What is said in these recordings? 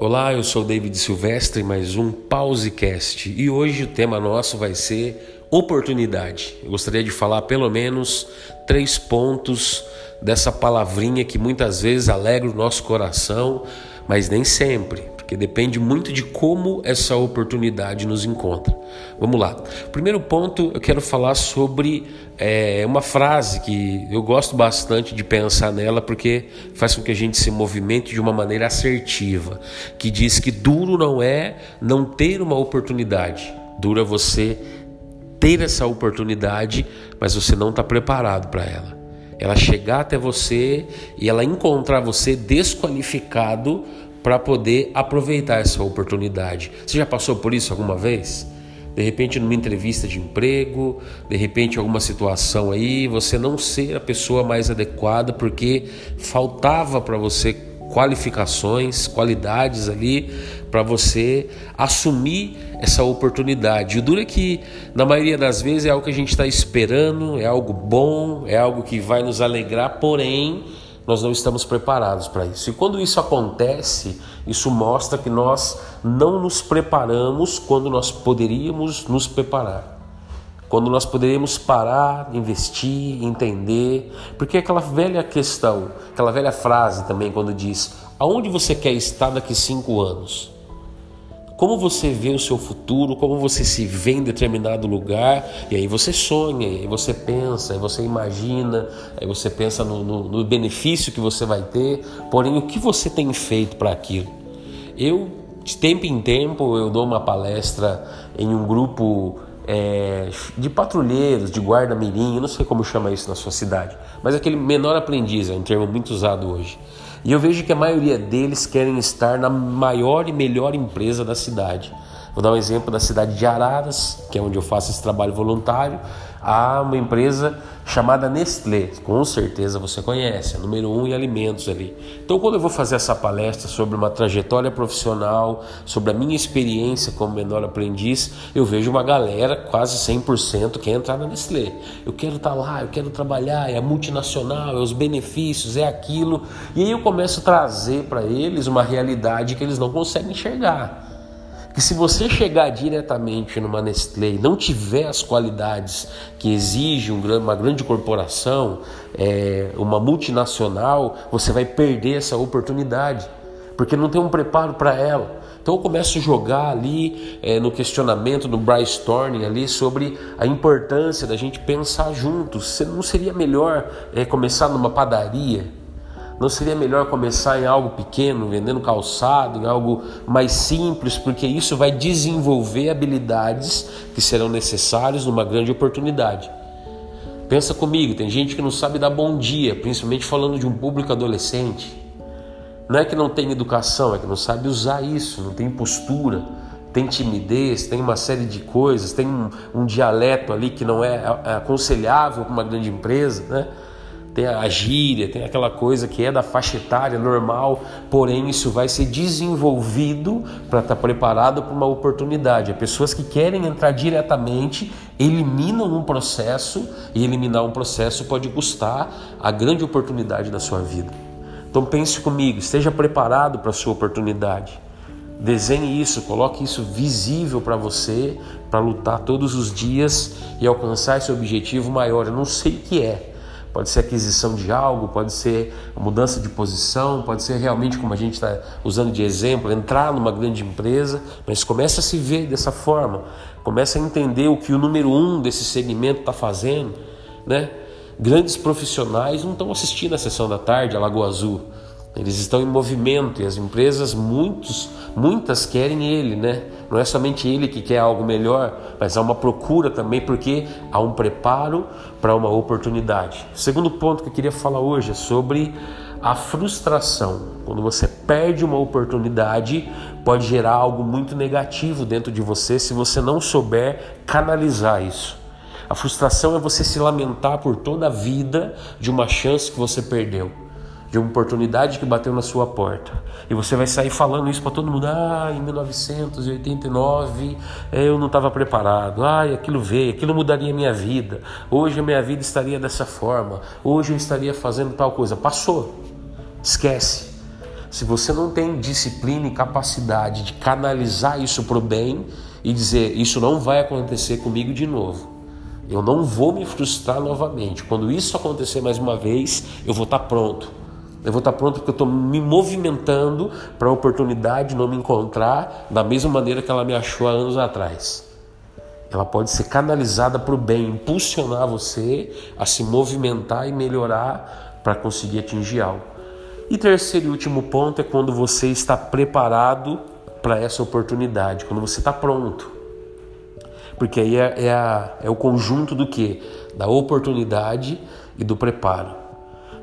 Olá, eu sou David Silvestre, mais um Pausecast e hoje o tema nosso vai ser oportunidade. Eu gostaria de falar pelo menos três pontos dessa palavrinha que muitas vezes alegra o nosso coração, mas nem sempre porque depende muito de como essa oportunidade nos encontra. Vamos lá. Primeiro ponto, eu quero falar sobre é, uma frase que eu gosto bastante de pensar nela, porque faz com que a gente se movimente de uma maneira assertiva, que diz que duro não é não ter uma oportunidade, dura você ter essa oportunidade, mas você não está preparado para ela ela chegar até você e ela encontrar você desqualificado para poder aproveitar essa oportunidade. Você já passou por isso alguma vez? De repente, numa entrevista de emprego, de repente, alguma situação aí, você não ser a pessoa mais adequada porque faltava para você qualificações, qualidades ali para você assumir essa oportunidade. O duro é que, na maioria das vezes, é algo que a gente está esperando, é algo bom, é algo que vai nos alegrar, porém nós não estamos preparados para isso. E quando isso acontece, isso mostra que nós não nos preparamos quando nós poderíamos nos preparar. Quando nós poderíamos parar, investir, entender. Porque aquela velha questão, aquela velha frase também, quando diz: Aonde você quer estar daqui cinco anos? Como você vê o seu futuro, como você se vê em determinado lugar, e aí você sonha, e você pensa, aí você imagina, aí você pensa no, no, no benefício que você vai ter, porém o que você tem feito para aquilo? Eu, de tempo em tempo, eu dou uma palestra em um grupo é, de patrulheiros, de guarda-mirim, não sei como chama isso na sua cidade, mas aquele menor aprendiz, é um termo muito usado hoje. E eu vejo que a maioria deles querem estar na maior e melhor empresa da cidade. Vou dar um exemplo da cidade de Araras, que é onde eu faço esse trabalho voluntário. Há uma empresa chamada Nestlé, com certeza você conhece, é número um em alimentos ali. Então, quando eu vou fazer essa palestra sobre uma trajetória profissional, sobre a minha experiência como menor aprendiz, eu vejo uma galera, quase 100%, que quer entrar na Nestlé. Eu quero estar lá, eu quero trabalhar, é a multinacional, é os benefícios, é aquilo. E aí eu começo a trazer para eles uma realidade que eles não conseguem enxergar que se você chegar diretamente numa Nestlé e não tiver as qualidades que exige uma grande corporação, é, uma multinacional, você vai perder essa oportunidade, porque não tem um preparo para ela. Então eu começo a jogar ali é, no questionamento, no brainstorming ali sobre a importância da gente pensar juntos. Não seria melhor é, começar numa padaria? Não seria melhor começar em algo pequeno, vendendo calçado, em algo mais simples, porque isso vai desenvolver habilidades que serão necessárias numa grande oportunidade. Pensa comigo, tem gente que não sabe dar bom dia, principalmente falando de um público adolescente. Não é que não tem educação, é que não sabe usar isso, não tem postura, tem timidez, tem uma série de coisas, tem um, um dialeto ali que não é, é aconselhável para uma grande empresa, né? Tem a gíria, tem aquela coisa que é da faixa etária normal, porém isso vai ser desenvolvido para estar tá preparado para uma oportunidade. As pessoas que querem entrar diretamente eliminam um processo e eliminar um processo pode custar a grande oportunidade da sua vida. Então pense comigo, esteja preparado para a sua oportunidade. Desenhe isso, coloque isso visível para você, para lutar todos os dias e alcançar esse objetivo maior. Eu não sei o que é, Pode ser aquisição de algo, pode ser mudança de posição, pode ser realmente, como a gente está usando de exemplo, entrar numa grande empresa, mas começa a se ver dessa forma, começa a entender o que o número um desse segmento está fazendo. Né? Grandes profissionais não estão assistindo a sessão da tarde, a Lagoa Azul. Eles estão em movimento e as empresas, muitos, muitas querem ele, né? Não é somente ele que quer algo melhor, mas há uma procura também porque há um preparo para uma oportunidade. O segundo ponto que eu queria falar hoje é sobre a frustração. Quando você perde uma oportunidade, pode gerar algo muito negativo dentro de você se você não souber canalizar isso. A frustração é você se lamentar por toda a vida de uma chance que você perdeu de uma oportunidade que bateu na sua porta. E você vai sair falando isso para todo mundo. Ah, em 1989 eh, eu não estava preparado. Ah, aquilo veio, aquilo mudaria a minha vida. Hoje a minha vida estaria dessa forma. Hoje eu estaria fazendo tal coisa. Passou. Esquece. se você não tem disciplina e capacidade de canalizar isso para o bem e dizer isso não vai acontecer comigo de novo, eu não vou me frustrar novamente. Quando isso acontecer mais uma vez, eu vou estar tá pronto. Eu vou estar pronto porque eu estou me movimentando para a oportunidade não me encontrar da mesma maneira que ela me achou há anos atrás. Ela pode ser canalizada para o bem, impulsionar você a se movimentar e melhorar para conseguir atingir algo. E terceiro e último ponto é quando você está preparado para essa oportunidade, quando você está pronto. Porque aí é, é, a, é o conjunto do que? Da oportunidade e do preparo.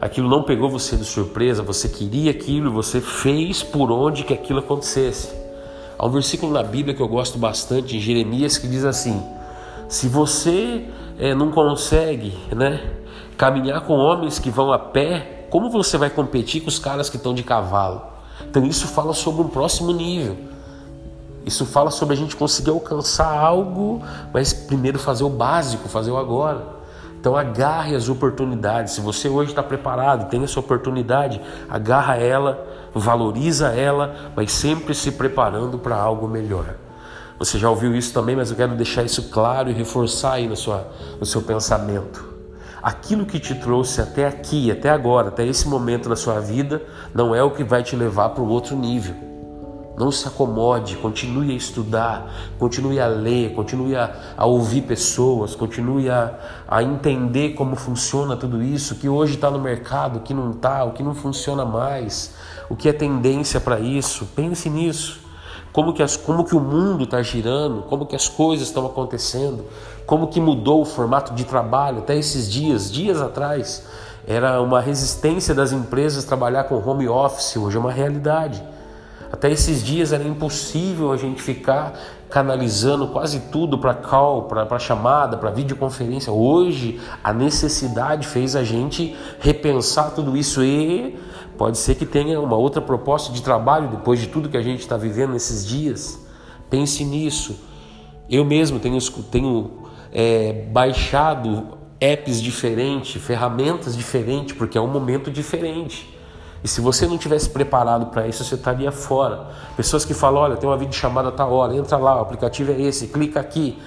Aquilo não pegou você de surpresa, você queria aquilo, você fez por onde que aquilo acontecesse. Há um versículo na Bíblia que eu gosto bastante, em Jeremias, que diz assim: Se você é, não consegue né, caminhar com homens que vão a pé, como você vai competir com os caras que estão de cavalo? Então isso fala sobre um próximo nível. Isso fala sobre a gente conseguir alcançar algo, mas primeiro fazer o básico, fazer o agora. Então agarre as oportunidades. Se você hoje está preparado, tem essa oportunidade, agarra ela, valoriza ela, mas sempre se preparando para algo melhor. Você já ouviu isso também, mas eu quero deixar isso claro e reforçar aí no, sua, no seu pensamento. Aquilo que te trouxe até aqui, até agora, até esse momento da sua vida, não é o que vai te levar para o outro nível. Não se acomode, continue a estudar, continue a ler, continue a, a ouvir pessoas, continue a, a, entender como funciona tudo isso, que hoje está no mercado, o que não está, o que não funciona mais, o que é tendência para isso. Pense nisso. Como que, as, como que o mundo está girando, como que as coisas estão acontecendo, como que mudou o formato de trabalho até esses dias, dias atrás. Era uma resistência das empresas trabalhar com home office, hoje é uma realidade. Até esses dias era impossível a gente ficar canalizando quase tudo para call, para chamada, para videoconferência. Hoje a necessidade fez a gente repensar tudo isso e pode ser que tenha uma outra proposta de trabalho depois de tudo que a gente está vivendo nesses dias. Pense nisso. Eu mesmo tenho, tenho é, baixado apps diferentes, ferramentas diferentes, porque é um momento diferente. E se você não tivesse preparado para isso, você estaria fora. Pessoas que falam: olha, tem uma videochamada a tal hora, entra lá, o aplicativo é esse, clica aqui.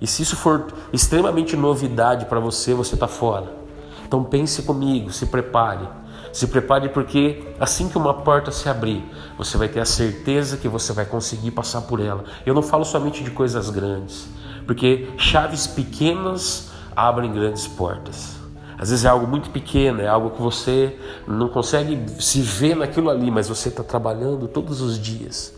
E se isso for extremamente novidade para você, você está fora. Então pense comigo, se prepare. Se prepare porque assim que uma porta se abrir, você vai ter a certeza que você vai conseguir passar por ela. Eu não falo somente de coisas grandes, porque chaves pequenas abrem grandes portas. Às vezes é algo muito pequeno, é algo que você não consegue se ver naquilo ali, mas você está trabalhando todos os dias.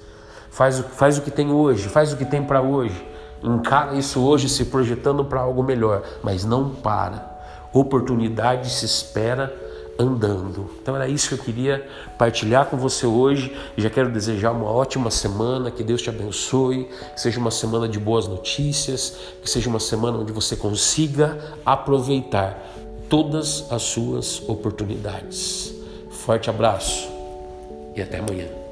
Faz o, faz o que tem hoje, faz o que tem para hoje. Encara isso hoje se projetando para algo melhor, mas não para. Oportunidade se espera andando. Então era isso que eu queria partilhar com você hoje. Já quero desejar uma ótima semana, que Deus te abençoe, que seja uma semana de boas notícias, que seja uma semana onde você consiga aproveitar todas as suas oportunidades. Forte abraço e até amanhã.